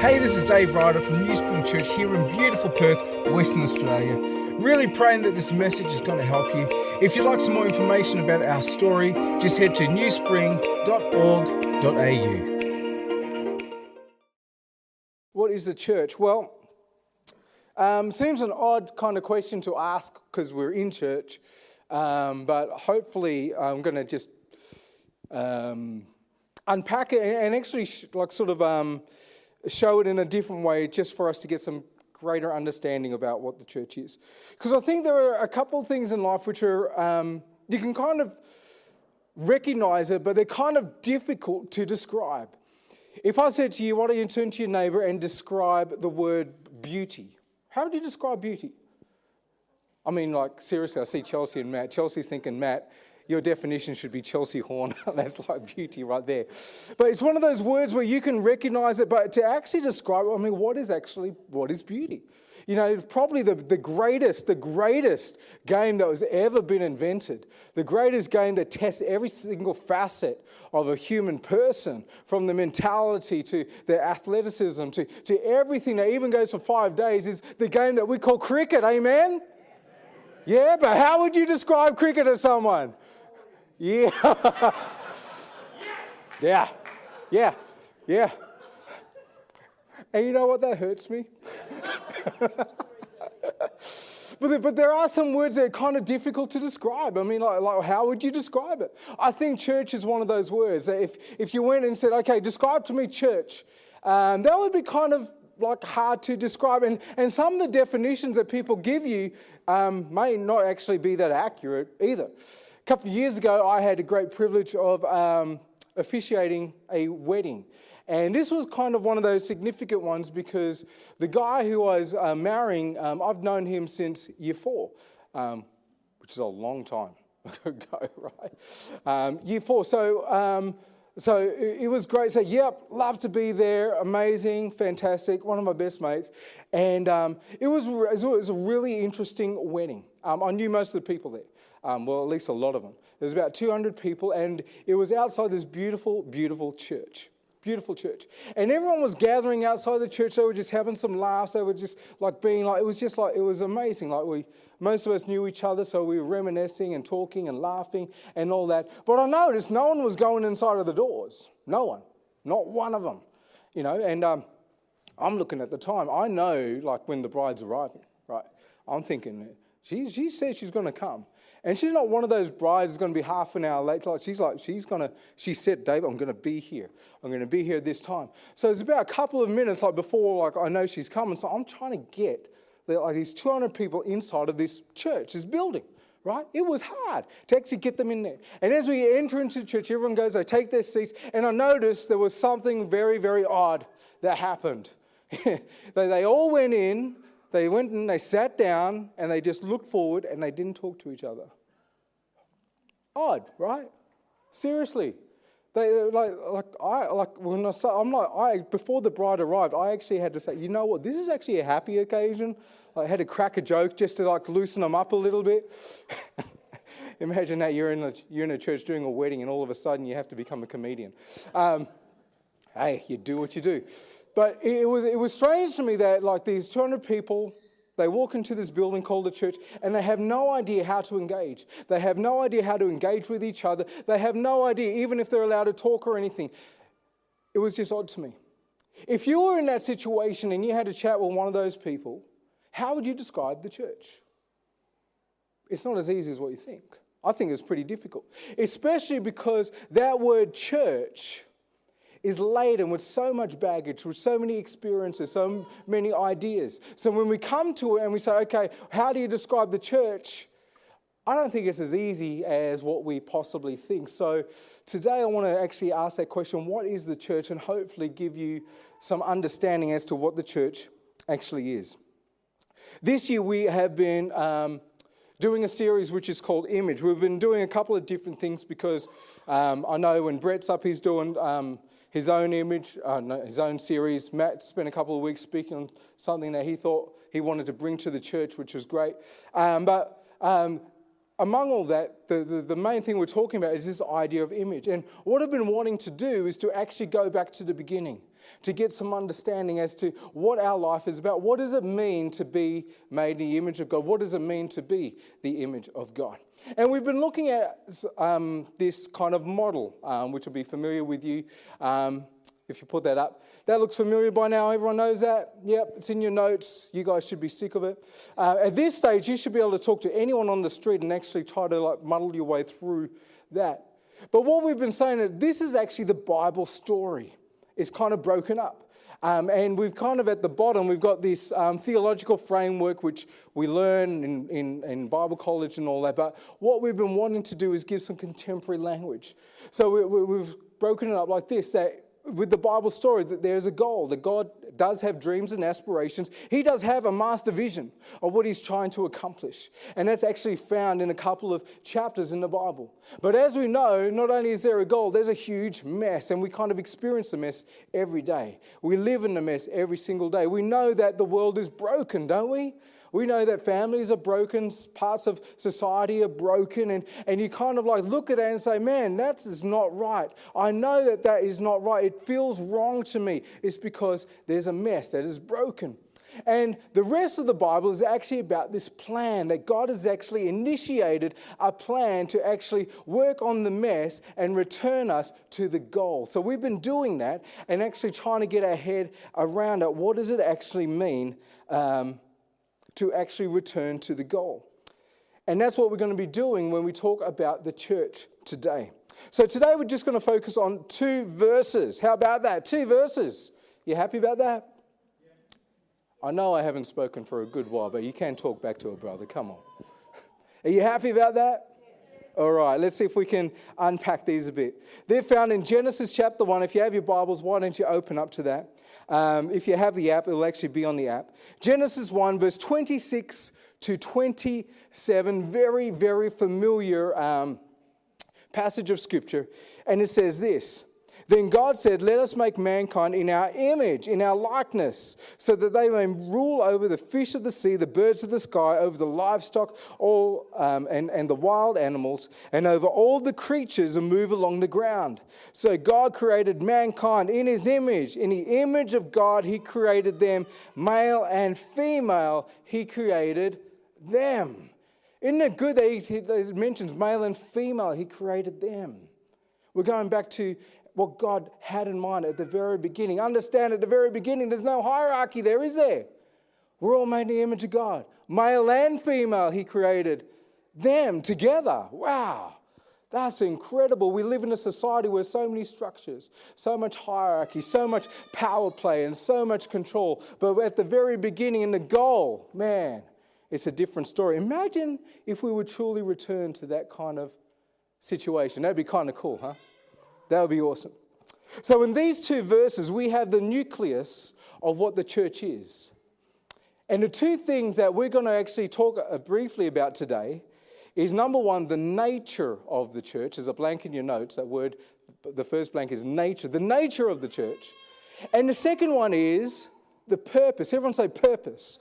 Hey, this is Dave Ryder from New Spring Church here in beautiful Perth, Western Australia. Really praying that this message is going to help you. If you'd like some more information about our story, just head to newspring.org.au. What is the church? Well, um, seems an odd kind of question to ask because we're in church, um, but hopefully I'm going to just um, unpack it and actually like sort of um, show it in a different way just for us to get some greater understanding about what the church is. Because I think there are a couple of things in life which are, um, you can kind of recognize it, but they're kind of difficult to describe. If I said to you, why don't you turn to your neighbor and describe the word beauty? How would you describe beauty? I mean, like, seriously, I see Chelsea and Matt. Chelsea's thinking, Matt, your definition should be Chelsea Horn. That's like beauty right there. But it's one of those words where you can recognize it, but to actually describe it, I mean, what is actually, what is beauty? You know, probably the, the greatest, the greatest game that was ever been invented, the greatest game that tests every single facet of a human person, from the mentality to their athleticism to, to everything that even goes for five days, is the game that we call cricket. Amen? Yeah, but how would you describe cricket to someone? Yeah. yeah. Yeah. Yeah. And you know what? That hurts me. but, but there are some words that are kind of difficult to describe. I mean, like, like, how would you describe it? I think church is one of those words that if, if you went and said, okay, describe to me church, um, that would be kind of like hard to describe. And, and some of the definitions that people give you um, may not actually be that accurate either couple of years ago, I had a great privilege of um, officiating a wedding. And this was kind of one of those significant ones because the guy who I was uh, marrying, um, I've known him since year four, um, which is a long time ago, right? Um, year four. So, um, so it, was great. So, yep, love to be there. Amazing, fantastic. One of my best mates. And um, it, was, it was a really interesting wedding. I knew most of the people there um, well, at least a lot of them. There's about 200 people, and it was outside this beautiful, beautiful church. Beautiful church. And everyone was gathering outside the church. They were just having some laughs. They were just like being like, it was just like, it was amazing. Like we, most of us knew each other, so we were reminiscing and talking and laughing and all that. But I noticed no one was going inside of the doors. No one. Not one of them. You know, and um, I'm looking at the time. I know, like, when the bride's arriving, right? I'm thinking, she, she said she's going to come. And she's not one of those brides that's going to be half an hour late. Like she's like, she's going to, she said, David, I'm going to be here. I'm going to be here this time. So it's about a couple of minutes like before, like I know she's coming. So I'm trying to get like these 200 people inside of this church, this building, right? It was hard to actually get them in there. And as we enter into the church, everyone goes, they take their seats. And I noticed there was something very, very odd that happened. they, they all went in they went and they sat down and they just looked forward and they didn't talk to each other. Odd, right? Seriously. They like like I like when I start, I'm like I before the bride arrived, I actually had to say, you know what, this is actually a happy occasion. I had to crack a joke just to like loosen them up a little bit. Imagine that you're in a you're in a church doing a wedding and all of a sudden you have to become a comedian. Um, hey, you do what you do. But it was, it was strange to me that, like, these 200 people, they walk into this building called a church and they have no idea how to engage. They have no idea how to engage with each other. They have no idea, even if they're allowed to talk or anything. It was just odd to me. If you were in that situation and you had to chat with one of those people, how would you describe the church? It's not as easy as what you think. I think it's pretty difficult, especially because that word church is laden with so much baggage, with so many experiences, so many ideas. So when we come to it and we say, okay, how do you describe the church? I don't think it's as easy as what we possibly think. So today I want to actually ask that question what is the church? And hopefully give you some understanding as to what the church actually is. This year we have been. Um, doing a series which is called Image. We've been doing a couple of different things because um, I know when Brett's up, he's doing um, his own image, uh, no, his own series. Matt spent a couple of weeks speaking on something that he thought he wanted to bring to the church, which was great. Um, but um, among all that, the, the, the, main thing we're talking about is this idea of image. And what I've been wanting to do is to actually go back to the beginning, to get some understanding as to what our life is about. What does it mean to be made in the image of God? What does it mean to be the image of God? And we've been looking at um, this kind of model, um, which will be familiar with you. Um, if you put that up. That looks familiar by now. Everyone knows that? Yep, it's in your notes. You guys should be sick of it. Uh, at this stage, you should be able to talk to anyone on the street and actually try to like muddle your way through that. But what we've been saying is this is actually the Bible story. It's kind of broken up. Um, and we've kind of at the bottom, we've got this um, theological framework which we learn in, in, in, Bible college and all that. But what we've been wanting to do is give some contemporary language. So we, we, we've broken it up like this that with the Bible story that there's a goal, that God does have dreams and aspirations. He does have a master vision of what he's trying to accomplish. And that's actually found in a couple of chapters in the Bible. But as we know, not only is there a goal, there's a huge mess, and we kind of experience the mess every day. We live in the mess every single day. We know that the world is broken, don't we? We know that families are broken, parts of society are broken, and, and you kind of like look at it and say, man, that is not right. I know that that is not right. It feels wrong to me. It's because there's a mess that is broken. And the rest of the Bible is actually about this plan that God has actually initiated a plan to actually work on the mess and return us to the goal. So we've been doing that and actually trying to get our head around it. What does it actually mean? Um, to actually return to the goal. And that's what we're going to be doing when we talk about the church today. So today we're just going to focus on two verses. How about that? Two verses. You happy about that? I know I haven't spoken for a good while, but you can talk back to a brother. Come on. Are you happy about that? All right, let's see if we can unpack these a bit. They're found in Genesis chapter 1. If you have your Bibles, why don't you open up to that? Um, if you have the app, it'll actually be on the app. Genesis 1, verse 26 to 27, very, very familiar um, passage of scripture. And it says this then God said, Let us make mankind in our image, in our likeness, so that they may rule over the fish of the sea, the birds of the sky, over the livestock, all, um, and, and the wild animals, and over all the creatures that move along the ground. So God created mankind in his image. In the image of God, he created them, male and female, he created them. Isn't it good that he, he mentions male and female? He created them. We're going back to what God had in mind at the very beginning. Understand at the very beginning, there's no hierarchy there, is there? We're all made in the image of God. Male and female, He created them together. Wow. That's incredible. We live in a society where so many structures, so much hierarchy, so much power play, and so much control. But at the very beginning, in the goal, man, it's a different story. Imagine if we would truly return to that kind of situation. That'd be kind of cool, huh? That would be awesome. So, in these two verses, we have the nucleus of what the church is. And the two things that we're going to actually talk uh, briefly about today is number one, the nature of the church. There's a blank in your notes. That word, the first blank is nature, the nature of the church. And the second one is the purpose. Everyone say purpose.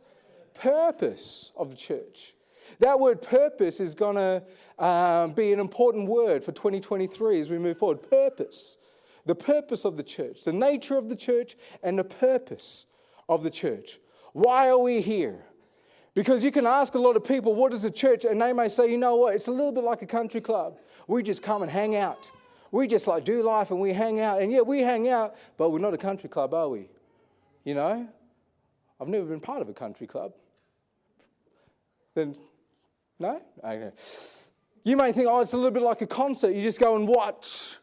Purpose of the church. That word purpose is going to um, be an important word for 2023 as we move forward. Purpose. The purpose of the church, the nature of the church, and the purpose of the church. Why are we here? Because you can ask a lot of people, what is a church? And they may say, you know what, it's a little bit like a country club. We just come and hang out. We just like do life and we hang out. And yeah, we hang out, but we're not a country club, are we? You know? I've never been part of a country club. Then no? Okay. You may think, oh, it's a little bit like a concert. You just go and watch.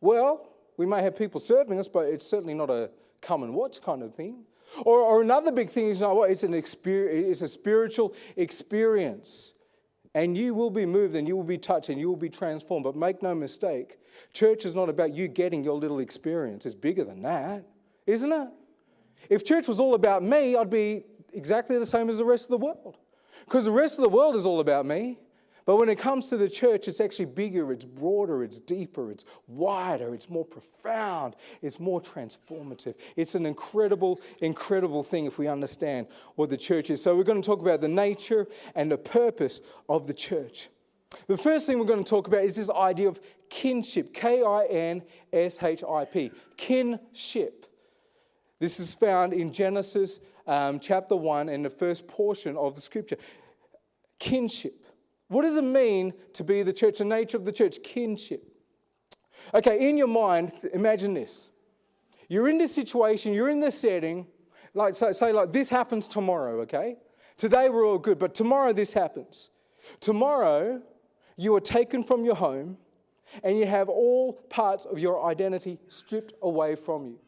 Well, we may have people serving us, but it's certainly not a come and watch kind of thing. Or, or another big thing is, you know? It's, an experience, it's a spiritual experience. And you will be moved and you will be touched and you will be transformed. But make no mistake, church is not about you getting your little experience. It's bigger than that, isn't it? If church was all about me, I'd be exactly the same as the rest of the world. Because the rest of the world is all about me. But when it comes to the church, it's actually bigger, it's broader, it's deeper, it's wider, it's more profound, it's more transformative. It's an incredible, incredible thing if we understand what the church is. So, we're going to talk about the nature and the purpose of the church. The first thing we're going to talk about is this idea of kinship K I N S H I P. Kinship. This is found in Genesis um, chapter 1 and the first portion of the scripture. Kinship. What does it mean to be the church? The nature of the church, kinship. Okay, in your mind, imagine this. You're in this situation, you're in this setting, like say, say like this happens tomorrow, okay? Today we're all good, but tomorrow this happens. Tomorrow you are taken from your home and you have all parts of your identity stripped away from you.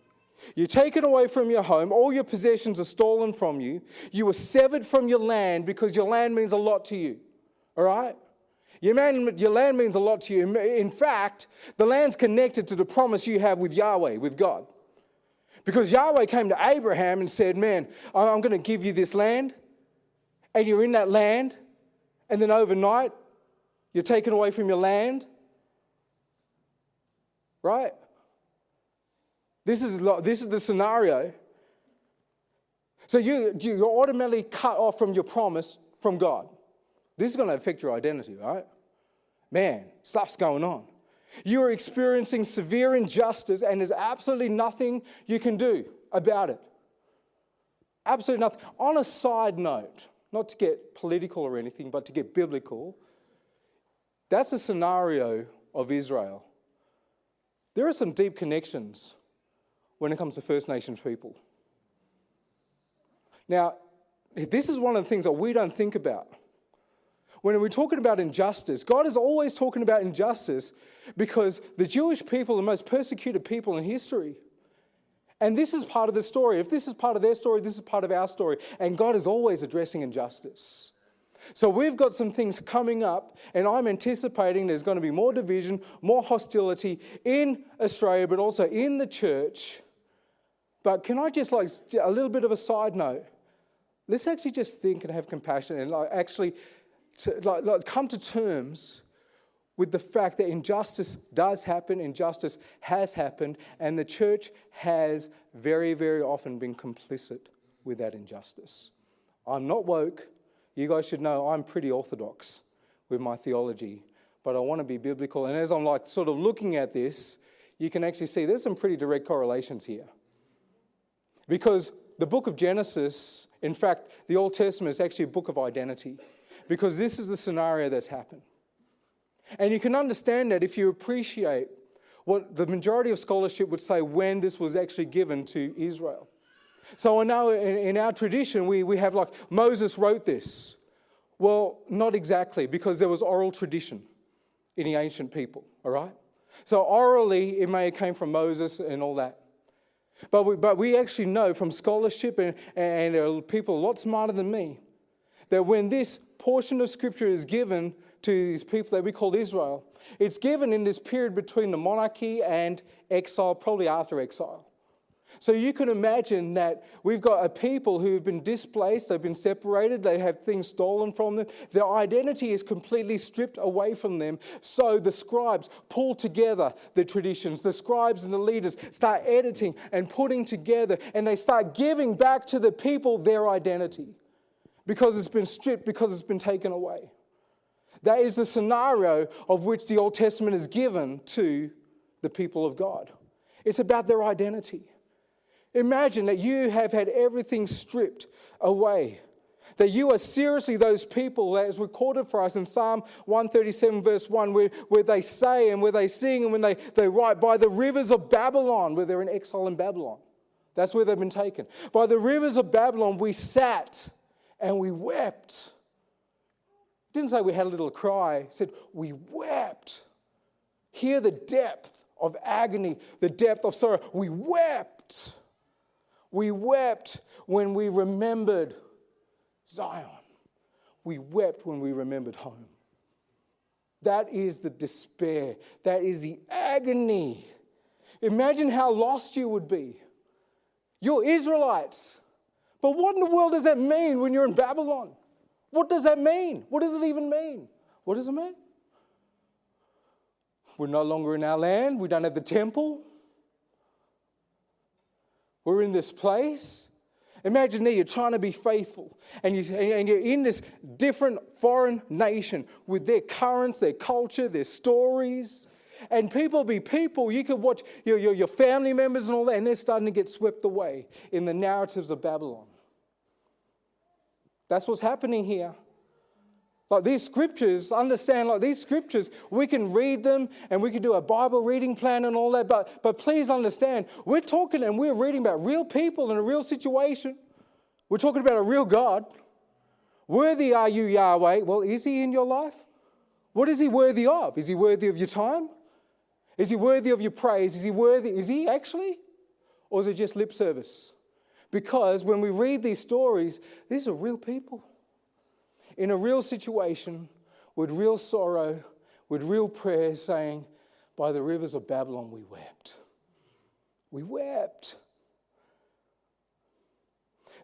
You're taken away from your home, all your possessions are stolen from you. You were severed from your land because your land means a lot to you. All right? Your, man, your land means a lot to you. In fact, the land's connected to the promise you have with Yahweh, with God. Because Yahweh came to Abraham and said, Man, I'm going to give you this land, and you're in that land, and then overnight, you're taken away from your land. Right? This is, this is the scenario. So you, you're automatically cut off from your promise from God. This is going to affect your identity, right? Man, stuff's going on. You are experiencing severe injustice, and there's absolutely nothing you can do about it. Absolutely nothing. On a side note, not to get political or anything, but to get biblical, that's the scenario of Israel. There are some deep connections when it comes to First Nations people. Now, this is one of the things that we don't think about. When we're talking about injustice, God is always talking about injustice because the Jewish people are the most persecuted people in history. And this is part of the story. If this is part of their story, this is part of our story. And God is always addressing injustice. So we've got some things coming up, and I'm anticipating there's going to be more division, more hostility in Australia, but also in the church. But can I just like a little bit of a side note? Let's actually just think and have compassion and like actually to, like, like come to terms with the fact that injustice does happen, injustice has happened, and the church has very, very often been complicit with that injustice. I'm not woke. You guys should know I'm pretty orthodox with my theology, but I want to be biblical. And as I'm like sort of looking at this, you can actually see there's some pretty direct correlations here. Because the book of Genesis, in fact, the Old Testament is actually a book of identity, because this is the scenario that's happened. And you can understand that if you appreciate what the majority of scholarship would say when this was actually given to Israel. So I know in, our tradition, we, we have like Moses wrote this. Well, not exactly, because there was oral tradition in the ancient people, all right? So orally, it may have came from Moses and all that. But we, but we actually know from scholarship and, and uh, people a lot smarter than me that when this portion of scripture is given to these people that we call Israel. It's given in this period between the monarchy and exile, probably after exile. So you can imagine that we've got a people who've been displaced, they've been separated, they have things stolen from them, their identity is completely stripped away from them. So the scribes pull together the traditions, the scribes and the leaders start editing and putting together, and they start giving back to the people their identity because it's been stripped, because it's been taken away. That is the scenario of which the Old Testament is given to the people of God. It's about their identity. Imagine that you have had everything stripped away. That you are seriously those people that is recorded for us in Psalm 137, verse 1, where, where they say and where they sing and when they, they write, by the rivers of Babylon, where they're in exile in Babylon. That's where they've been taken. By the rivers of Babylon, we sat and we wept didn't say we had a little cry, said we wept. Hear the depth of agony, the depth of sorrow. We wept. We wept when we remembered Zion. We wept when we remembered home. That is the despair. That is the agony. Imagine how lost you would be. You're Israelites. But what in the world does that mean when you're in Babylon? What does that mean? What does it even mean? What does it mean? We're no longer in our land. We don't have the temple. We're in this place. Imagine there, you're trying to be faithful, and, you, and you're in this different foreign nation with their currents, their culture, their stories. And people be people. You could watch your, your, your family members and all that, and they're starting to get swept away in the narratives of Babylon. That's what's happening here. Like these scriptures, understand, like these scriptures, we can read them and we can do a Bible reading plan and all that, but, but please understand, we're talking and we're reading about real people in a real situation. We're talking about a real God. Worthy are you, Yahweh? Well, is he in your life? What is he worthy of? Is he worthy of your time? Is he worthy of your praise? Is he worthy? Is he actually? Or is it just lip service? Because when we read these stories, these are real people in a real situation with real sorrow, with real prayers, saying, By the rivers of Babylon we wept. We wept.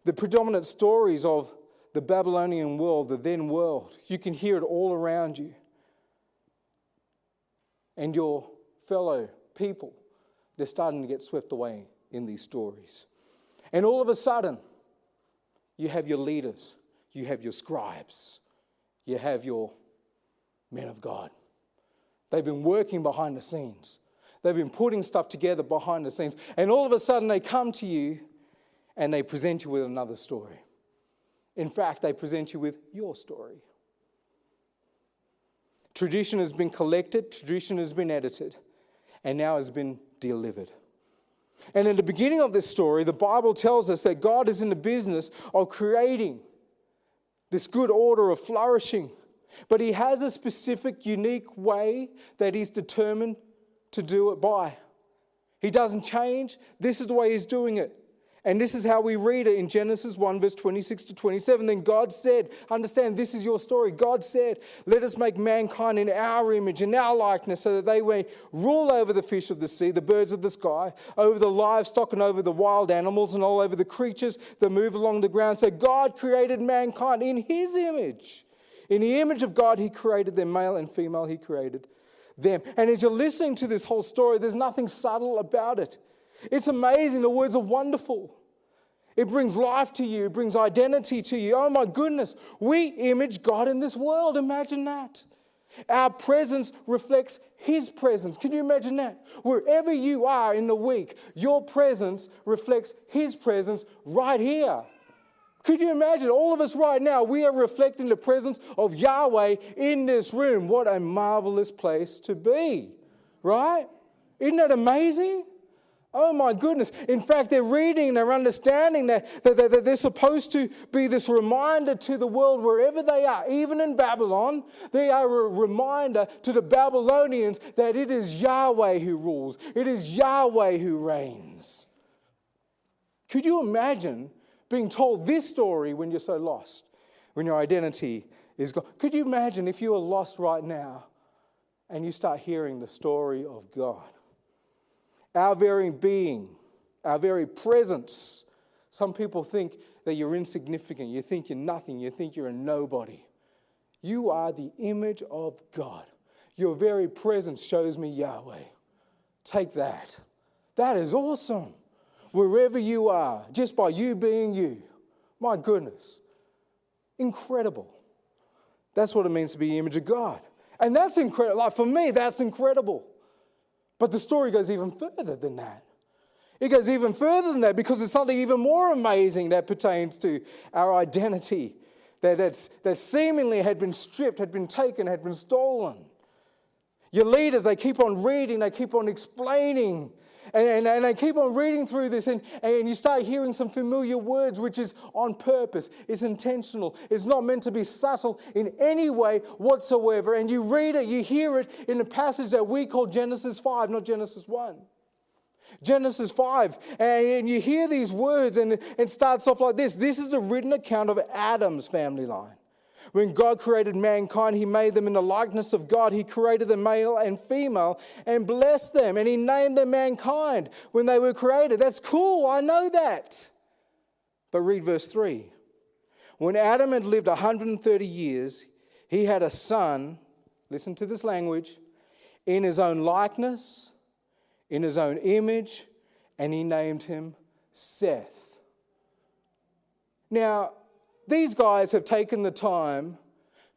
The predominant stories of the Babylonian world, the then world, you can hear it all around you. And your fellow people, they're starting to get swept away in these stories. And all of a sudden, you have your leaders you have your scribes, you have your men of God. They've been working behind the scenes. They've been putting stuff together behind the scenes. And all of a sudden, they come to you and they present you with another story. In fact, they present you with your story. Tradition has been collected, tradition has been edited, and now has been delivered. And in the beginning of this story, the Bible tells us that God is in the business of creating this good order of flourishing. But he has a specific, unique way that he's determined to do it by. He doesn't change. This is the way he's doing it. And this is how we read it in Genesis 1, verse 26 to 27. Then God said, Understand, this is your story. God said, Let us make mankind in our image, in our likeness, so that they may rule over the fish of the sea, the birds of the sky, over the livestock, and over the wild animals, and all over the creatures that move along the ground. So God created mankind in his image. In the image of God, he created them, male and female, he created them. And as you're listening to this whole story, there's nothing subtle about it. It's amazing. The words are wonderful. It brings life to you, it brings identity to you. Oh my goodness, we image God in this world. Imagine that. Our presence reflects His presence. Can you imagine that? Wherever you are in the week, your presence reflects His presence right here. Could you imagine all of us right now? We are reflecting the presence of Yahweh in this room. What a marvelous place to be, right? Isn't that amazing? Oh my goodness. In fact, they're reading, they're understanding that, that, that, they're supposed to be this reminder to the world wherever they are, even in Babylon. They are a reminder to the Babylonians that it is Yahweh who rules, it is Yahweh who reigns. Could you imagine being told this story when you're so lost, when your identity is gone? Could you imagine if you were lost right now and you start hearing the story of God? Our very being, our very presence. Some people think that you're insignificant, you think you're nothing, you think you're a nobody. You are the image of God. Your very presence shows me Yahweh. Take that. That is awesome. Wherever you are, just by you being you. My goodness. Incredible. That's what it means to be the image of God. And that's incredible. Like for me, that's incredible. But the story goes even further than that. It goes even further than that because it's something even more amazing that pertains to our identity that, that's, that seemingly had been stripped, had been taken, had been stolen. Your leaders, they keep on reading, they keep on explaining and, and, and I keep on reading through this, and, and you start hearing some familiar words, which is on purpose, it's intentional, it's not meant to be subtle in any way whatsoever. And you read it, you hear it in a passage that we call Genesis 5, not Genesis 1. Genesis 5, and you hear these words, and it starts off like this This is the written account of Adam's family line. When God created mankind, He made them in the likeness of God. He created them male and female and blessed them. And He named them mankind when they were created. That's cool. I know that. But read verse 3. When Adam had lived 130 years, he had a son, listen to this language, in his own likeness, in his own image, and he named him Seth. Now, these guys have taken the time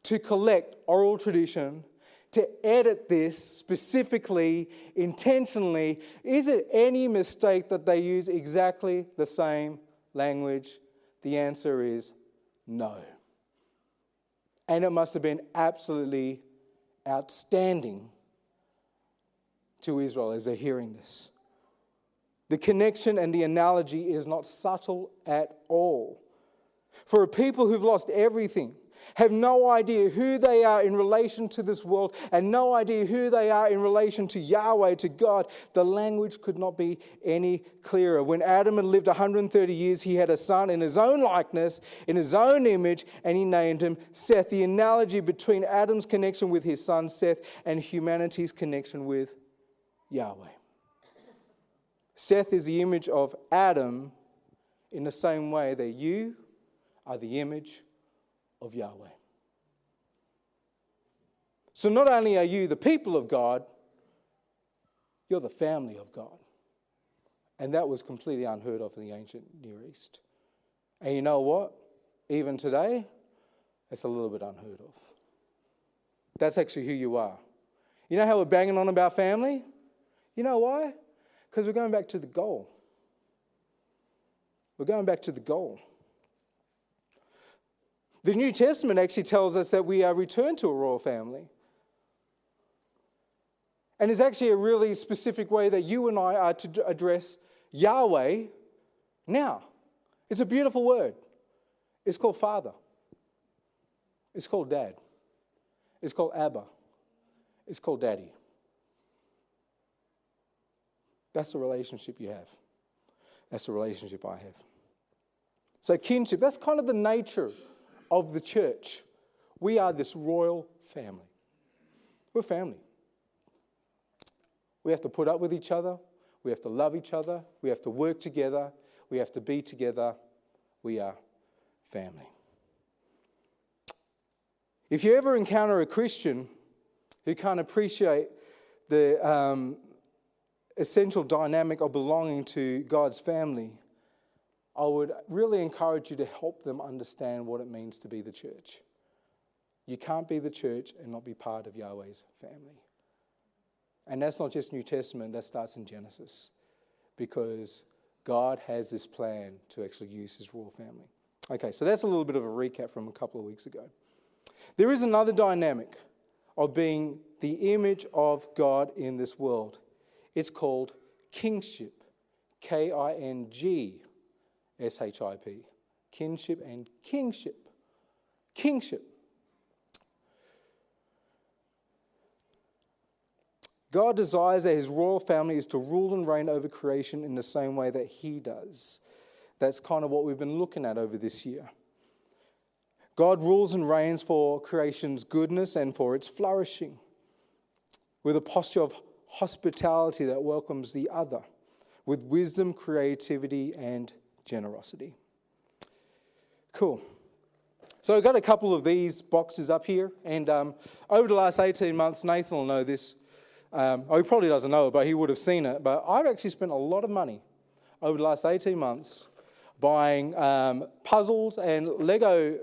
to collect oral tradition, to edit this specifically, intentionally. Is it any mistake that they use exactly the same language? The answer is no. And it must have been absolutely outstanding to Israel as they're hearing this. The connection and the analogy is not subtle at all. For a people who've lost everything, have no idea who they are in relation to this world, and no idea who they are in relation to Yahweh, to God, the language could not be any clearer. When Adam had lived 130 years, he had a son in his own likeness, in his own image, and he named him Seth. The analogy between Adam's connection with his son Seth and humanity's connection with Yahweh. Seth is the image of Adam in the same way that you are the image of Yahweh. So not only are you the people of God, you're the family of God. And that was completely unheard of in the ancient Near East. And you know what? Even today, it's a little bit unheard of. That's actually who you are. You know how we're banging on about family? You know why? Because we're going back to the goal. We're going back to the goal. The New Testament actually tells us that we are returned to a royal family. And it's actually a really specific way that you and I are to address Yahweh now. It's a beautiful word. It's called Father. It's called Dad. It's called Abba. It's called Daddy. That's the relationship you have. That's the relationship I have. So, kinship, that's kind of the nature of the church. We are this royal family. We're family. We have to put up with each other. We have to love each other. We have to work together. We have to be together. We are family. If you ever encounter a Christian who can't appreciate the um, essential dynamic of belonging to God's family, I would really encourage you to help them understand what it means to be the church. You can't be the church and not be part of Yahweh's family. And that's not just New Testament, that starts in Genesis. Because God has this plan to actually use his royal family. Okay, so that's a little bit of a recap from a couple of weeks ago. There is another dynamic of being the image of God in this world. It's called kingship. K I N G S H I P. Kinship and kingship. Kingship. God desires that his royal family is to rule and reign over creation in the same way that he does. That's kind of what we've been looking at over this year. God rules and reigns for creation's goodness and for its flourishing, with a posture of hospitality that welcomes the other, with wisdom, creativity, and generosity. Cool. So I've got a couple of these boxes up here, and um, over the last 18 months, Nathan will know this. Um, oh, he probably doesn't know it, but he would have seen it. But I've actually spent a lot of money over the last 18 months buying um, puzzles and Lego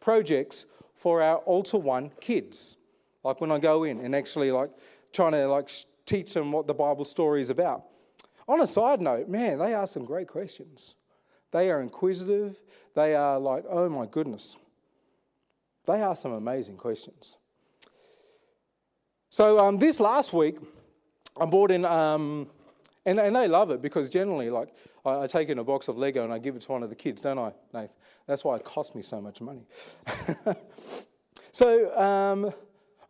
projects for our Altar One kids. Like when I go in and actually like trying to like teach them what the Bible story is about. On a side note, man, they ask some great questions. They are inquisitive. They are like, oh my goodness. They ask some amazing questions. So um, this last week, I bought in, um, and, and they love it because generally, like, I, I, take in a box of Lego and I give it to one of the kids, don't I, Nath? That's why it cost me so much money. so um,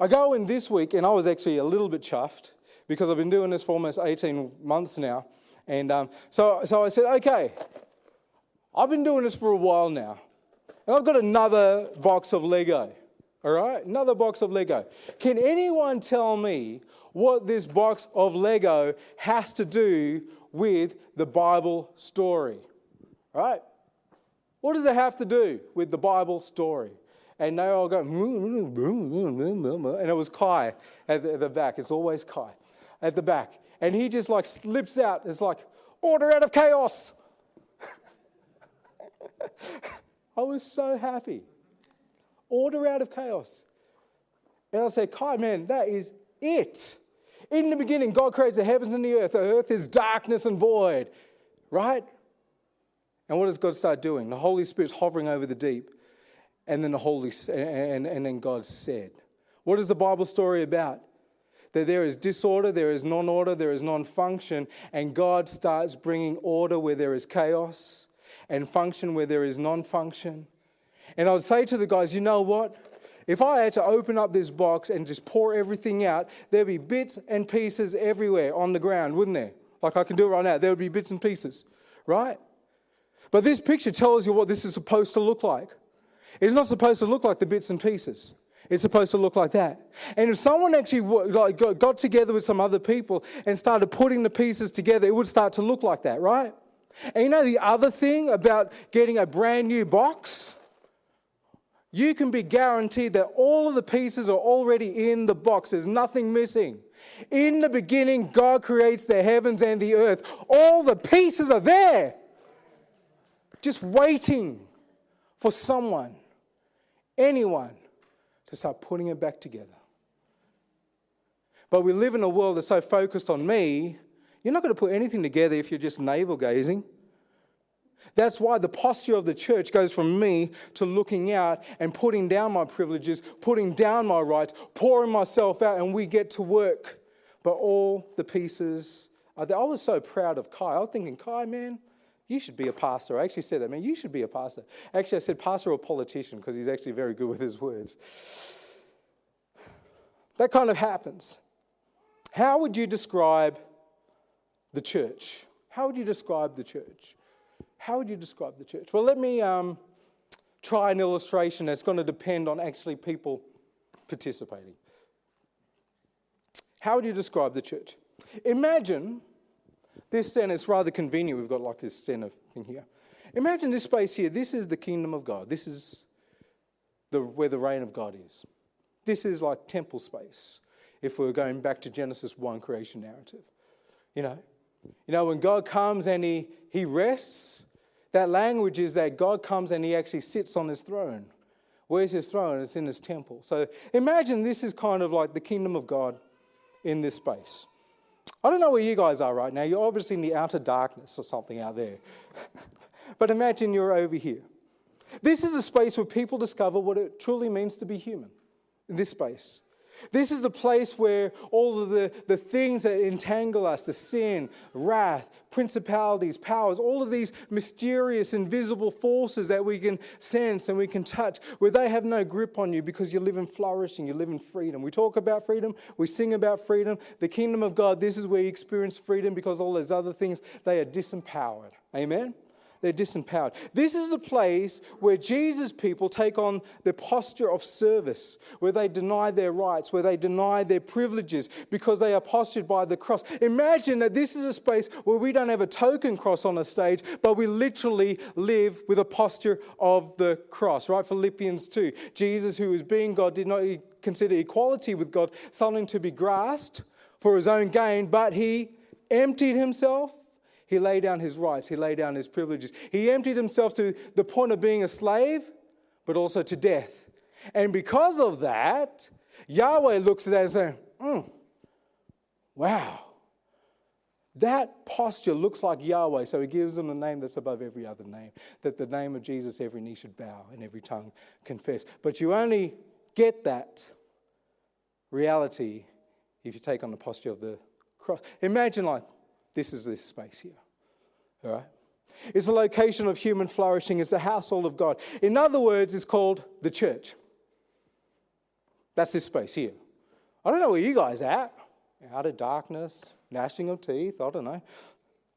I go in this week, and I was actually a little bit chuffed because I've been doing this for almost 18 months now. And um, so, so I said, okay, I've been doing this for a while now. And I've got another box of Lego. All right? Another box of Lego. Can anyone tell me what this box of Lego has to do with the Bible story? All right? What does it have to do with the Bible story? And they all go, and it was Kai at the back. It's always Kai at the back. And he just like slips out. It's like, order out of chaos. I was so happy. Order out of chaos. And I said, Kai, man, that is it. In the beginning, God creates the heavens and the earth. The earth is darkness and void, right? And what does God start doing? The Holy Spirit's hovering over the deep. And then the Holy and, and then God said. What is the Bible story about? That there is disorder, there is non order, there is non function, and God starts bringing order where there is chaos and function where there is non function. And I would say to the guys, you know what? If I had to open up this box and just pour everything out, there'd be bits and pieces everywhere on the ground, wouldn't there? Like I can do it right now. There would be bits and pieces, right? But this picture tells you what this is supposed to look like. It's not supposed to look like the bits and pieces. It's supposed to look like that. And if someone actually like, got together with some other people and started putting the pieces together, it would start to look like that, right? And you know the other thing about getting a brand new box? You can be guaranteed that all of the pieces are already in the box. There's nothing missing. In the beginning, God creates the heavens and the earth. All the pieces are there, just waiting for someone, anyone, to start putting it back together. But we live in a world that's so focused on me, you're not going to put anything together if you're just navel gazing. That's why the posture of the church goes from me to looking out and putting down my privileges, putting down my rights, pouring myself out, and we get to work. But all the pieces. I was so proud of Kai. I was thinking, Kai, man, you should be a pastor. I actually said that, man, you should be a pastor. Actually, I said pastor or politician because he's actually very good with his words. That kind of happens. How would you describe the church? How would you describe the church? How would you describe the church? Well, let me um, try an illustration that's going to depend on actually people participating. How would you describe the church? Imagine this center, is rather convenient. We've got like this center thing here. Imagine this space here. This is the kingdom of God. This is the, where the reign of God is. This is like temple space if we're going back to Genesis 1 creation narrative. You know, you know when God comes and he, he rests, that language is that God comes and he actually sits on his throne. Where's his throne? It's in his temple. So imagine this is kind of like the kingdom of God in this space. I don't know where you guys are right now. You're obviously in the outer darkness or something out there. but imagine you're over here. This is a space where people discover what it truly means to be human in this space. This is the place where all of the, the things that entangle us the sin, wrath, principalities, powers, all of these mysterious, invisible forces that we can sense and we can touch, where they have no grip on you because you live in flourishing, you live in freedom. We talk about freedom, we sing about freedom. The kingdom of God, this is where you experience freedom because all those other things, they are disempowered. Amen? They're disempowered. This is the place where Jesus' people take on the posture of service, where they deny their rights, where they deny their privileges because they are postured by the cross. Imagine that this is a space where we don't have a token cross on a stage, but we literally live with a posture of the cross, right? Philippians 2. Jesus, who is being God, did not consider equality with God something to be grasped for his own gain, but he emptied himself he laid down his rights, he laid down his privileges. He emptied himself to the point of being a slave, but also to death. And because of that, Yahweh looks at that and says, mm, Wow, that posture looks like Yahweh. So he gives them a name that's above every other name, that the name of Jesus every knee should bow and every tongue confess. But you only get that reality if you take on the posture of the cross. Imagine like this is this space here. All right? It's the location of human flourishing, it's the household of God. In other words, it's called the church. That's this space here. I don't know where you guys are at. Out of darkness, gnashing of teeth, I don't know.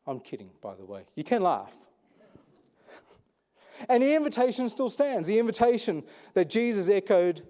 I'm kidding, by the way. You can laugh. And the invitation still stands. The invitation that Jesus echoed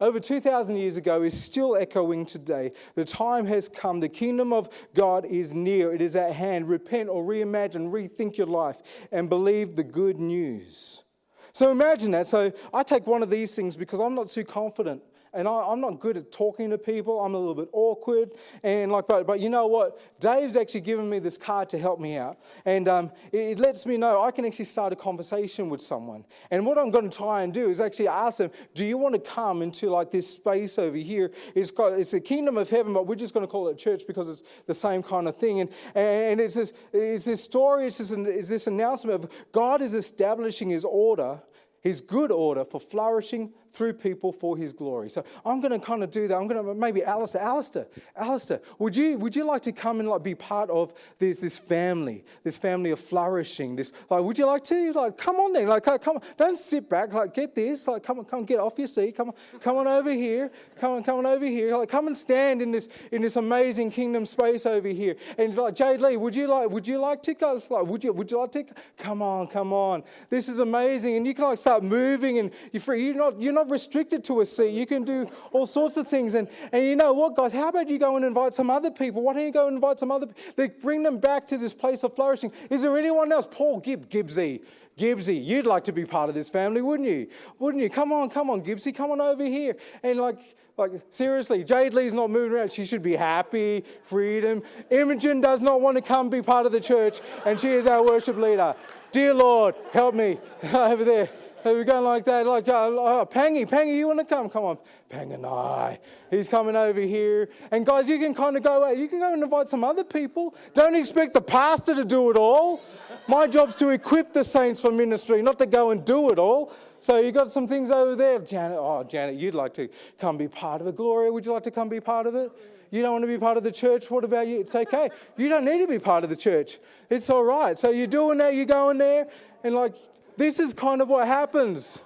over 2,000 years ago is still echoing today. The time has come. The kingdom of God is near. It is at hand. Repent or reimagine, rethink your life, and believe the good news. So imagine that. So I take one of these things because I'm not too confident and I, am not good at talking to people. I'm a little bit awkward, and like, but, but you know what? Dave's actually given me this card to help me out, and um, it, it, lets me know I can actually start a conversation with someone. And what I'm going to try and do is actually ask them, "Do you want to come into like this space over here? It's got it's the kingdom of heaven, but we're just going to call it church because it's the same kind of thing." And and it's this, it's this story, it's this, it's this announcement of God is establishing His order his good order for flourishing through people for his glory. So I'm going to kind of do that. I'm going to maybe Alistair, Alistair, Alistair, would you would you like to come and like be part of this this family, this family of flourishing? This like, would you like to like come on then? Like, uh, come on, don't sit back. Like, get this. Like, come on, come get off your seat. Come on, come on over here. Come on, come on over here. Like, come and stand in this in this amazing kingdom space over here. And like Jade Lee, would you like would you like to go? Like, would you would you like to? Come on, come on. This is amazing, and you can like start moving, and you're free. You're not you're not not restricted to a seat. You can do all sorts of things. And, and you know what, guys? How about you go and invite some other people? Why don't you go and invite some other people? They bring them back to this place of flourishing. Is there anyone else? Paul Gibb, Gibbsy. Gibbsy, you'd like to be part of this family, wouldn't you? Wouldn't you? Come on, come on, Gibbsy, come on over here. And like, like seriously, Jade Lee's not moving around. She should be happy, freedom. Imogen does not want to come be part of the church, and she is our worship leader. Dear Lord, help me over there. We're going like that, like, uh, oh, Pangy, Pangy, you want to come? Come on, Panganai. He's coming over here. And guys, you can kind of go, you can go and invite some other people. Don't expect the pastor to do it all. My job's to equip the saints for ministry, not to go and do it all. So you got some things over there. Janet, oh, Janet, you'd like to come be part of it. Gloria, would you like to come be part of it? You don't want to be part of the church? What about you? It's okay. You don't need to be part of the church. It's all right. So you're doing that, you're going there, and like this is kind of what happens.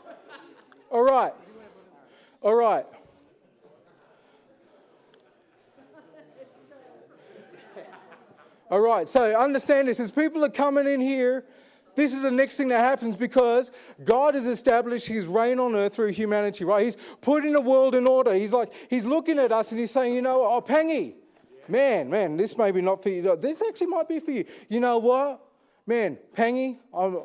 All right. All right. All right, so understand this as people are coming in here, this is the next thing that happens because God has established his reign on earth through humanity, right? He's putting the world in order. He's like, he's looking at us and he's saying, you know, what, oh, Pangy, man, man, this may be not for you. This actually might be for you. You know what? Man, Pangy, I'm,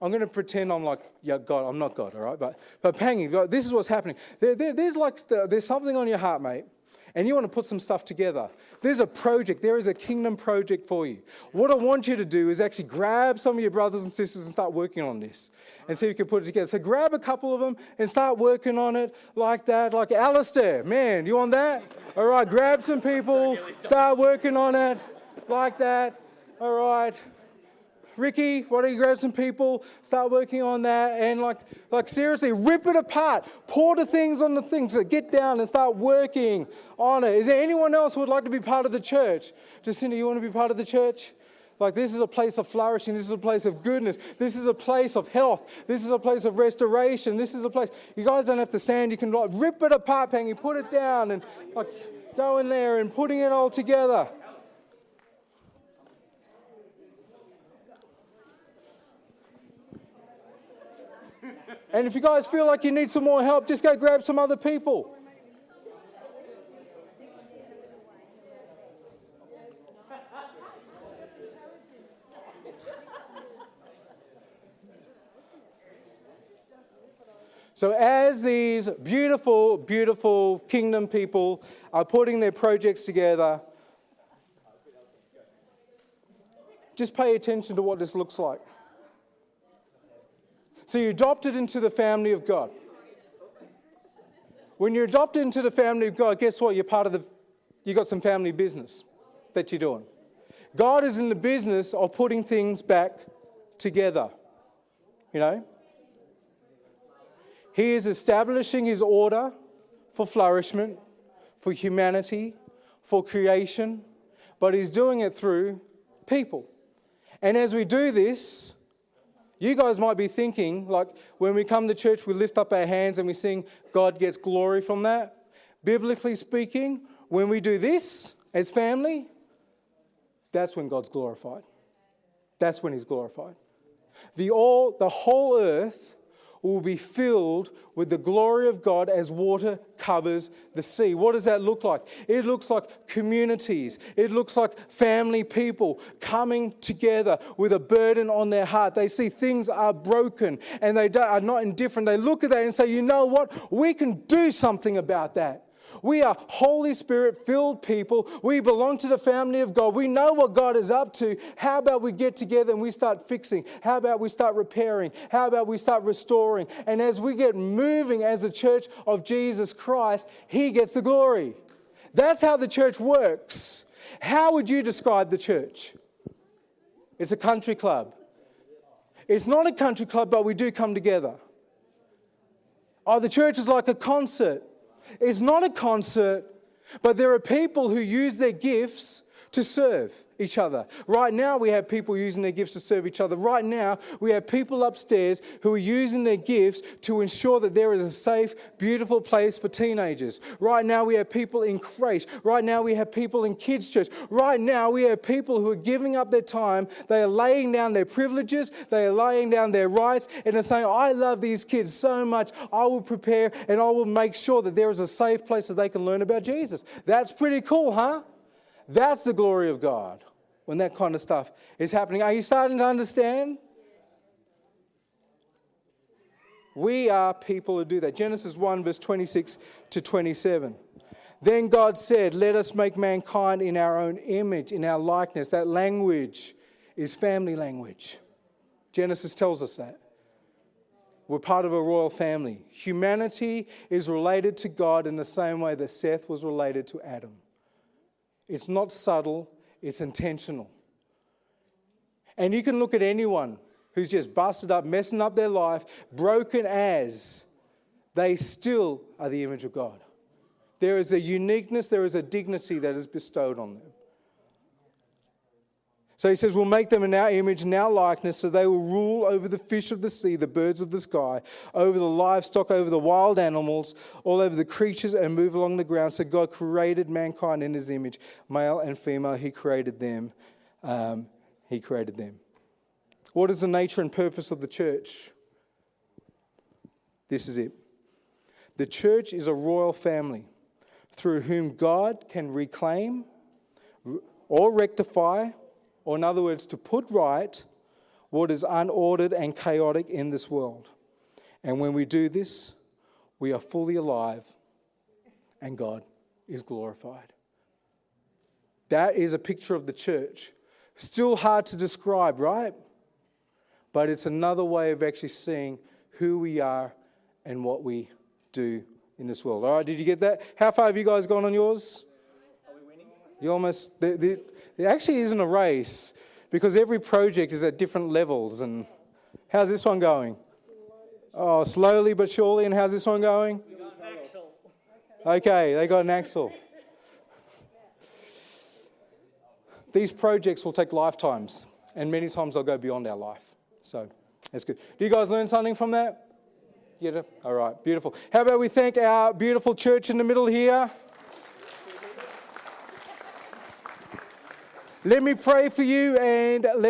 I'm going to pretend I'm like, yeah, God, I'm not God, all right? But, but Pangy, this is what's happening. There, there, there's like, there's something on your heart, mate, and you want to put some stuff together. There's a project, there is a kingdom project for you. What I want you to do is actually grab some of your brothers and sisters and start working on this and see if you can put it together. So grab a couple of them and start working on it like that. Like Alistair, man, you want that? All right, grab some people, start working on it like that. All right. Ricky, why don't you grab some people, start working on that, and like, like seriously, rip it apart. Pour the things on the things. So get down and start working on it. Is there anyone else who would like to be part of the church? Jacinda, you want to be part of the church? Like, this is a place of flourishing. This is a place of goodness. This is a place of health. This is a place of restoration. This is a place, you guys don't have to stand. You can like, rip it apart, Pangy, put it down, and like, go in there and putting it all together. And if you guys feel like you need some more help, just go grab some other people. So, as these beautiful, beautiful kingdom people are putting their projects together, just pay attention to what this looks like. So you're adopted into the family of God. When you're adopted into the family of God, guess what? You're part of the, you got some family business that you're doing. God is in the business of putting things back together. You know? He is establishing his order for flourishment, for humanity, for creation, but he's doing it through people. And as we do this, you guys might be thinking, like, when we come to church, we lift up our hands and we sing, God gets glory from that. Biblically speaking, when we do this as family, that's when God's glorified. That's when He's glorified. The, all, the whole earth will be filled with the glory of God as water covers the sea. What does that look like? It looks like communities, it looks like family people coming together with a burden on their heart. They see things are broken and they are not indifferent. They look at that and say, you know what? We can do something about that. We are Holy Spirit filled people. We belong to the family of God. We know what God is up to. How about we get together and we start fixing? How about we start repairing? How about we start restoring? And as we get moving as a church of Jesus Christ, He gets the glory. That's how the church works. How would you describe the church? It's a country club. It's not a country club, but we do come together. Oh, the church is like a concert. It's not a concert, but there are people who use their gifts to serve each other. Right now, we have people using their gifts to serve each other. Right now, we have people upstairs who are using their gifts to ensure that there is a safe, beautiful place for teenagers. Right now, we have people in creche. Right now, we have people in kids' church. Right now, we have people who are giving up their time. They are laying down their privileges, they are laying down their rights, and are saying, I love these kids so much, I will prepare and I will make sure that there is a safe place that they can learn about Jesus. That's pretty cool, huh? That's the glory of God when that kind of stuff is happening. Are you starting to understand? We are people who do that. Genesis 1, verse 26 to 27. Then God said, Let us make mankind in our own image, in our likeness. That language is family language. Genesis tells us that. We're part of a royal family. Humanity is related to God in the same way that Seth was related to Adam. It's not subtle, it's intentional. And you can look at anyone who's just busted up, messing up their life, broken as, they still are the image of God. There is a uniqueness, there is a dignity that is bestowed on them. So he says, We'll make them in our image and our likeness, so they will rule over the fish of the sea, the birds of the sky, over the livestock, over the wild animals, all over the creatures, and move along the ground. So God created mankind in his image, male and female, he created them. Um, he created them. What is the nature and purpose of the church? This is it. The church is a royal family through whom God can reclaim or rectify or in other words, to put right what is unordered and chaotic in this world. And when we do this, we are fully alive and God is glorified. That is a picture of the church. Still hard to describe, right? But it's another way of actually seeing who we are and what we do in this world. All right, did you get that? How far have you guys gone on yours? Are we winning? You almost. The, the, it actually isn't a race because every project is at different levels. And how's this one going? Oh, slowly but surely. And how's this one going? Okay, they got an axle. These projects will take lifetimes, and many times they'll go beyond our life. So that's good. Do you guys learn something from that? Get it? All right, beautiful. How about we thank our beautiful church in the middle here? Let me pray for you and let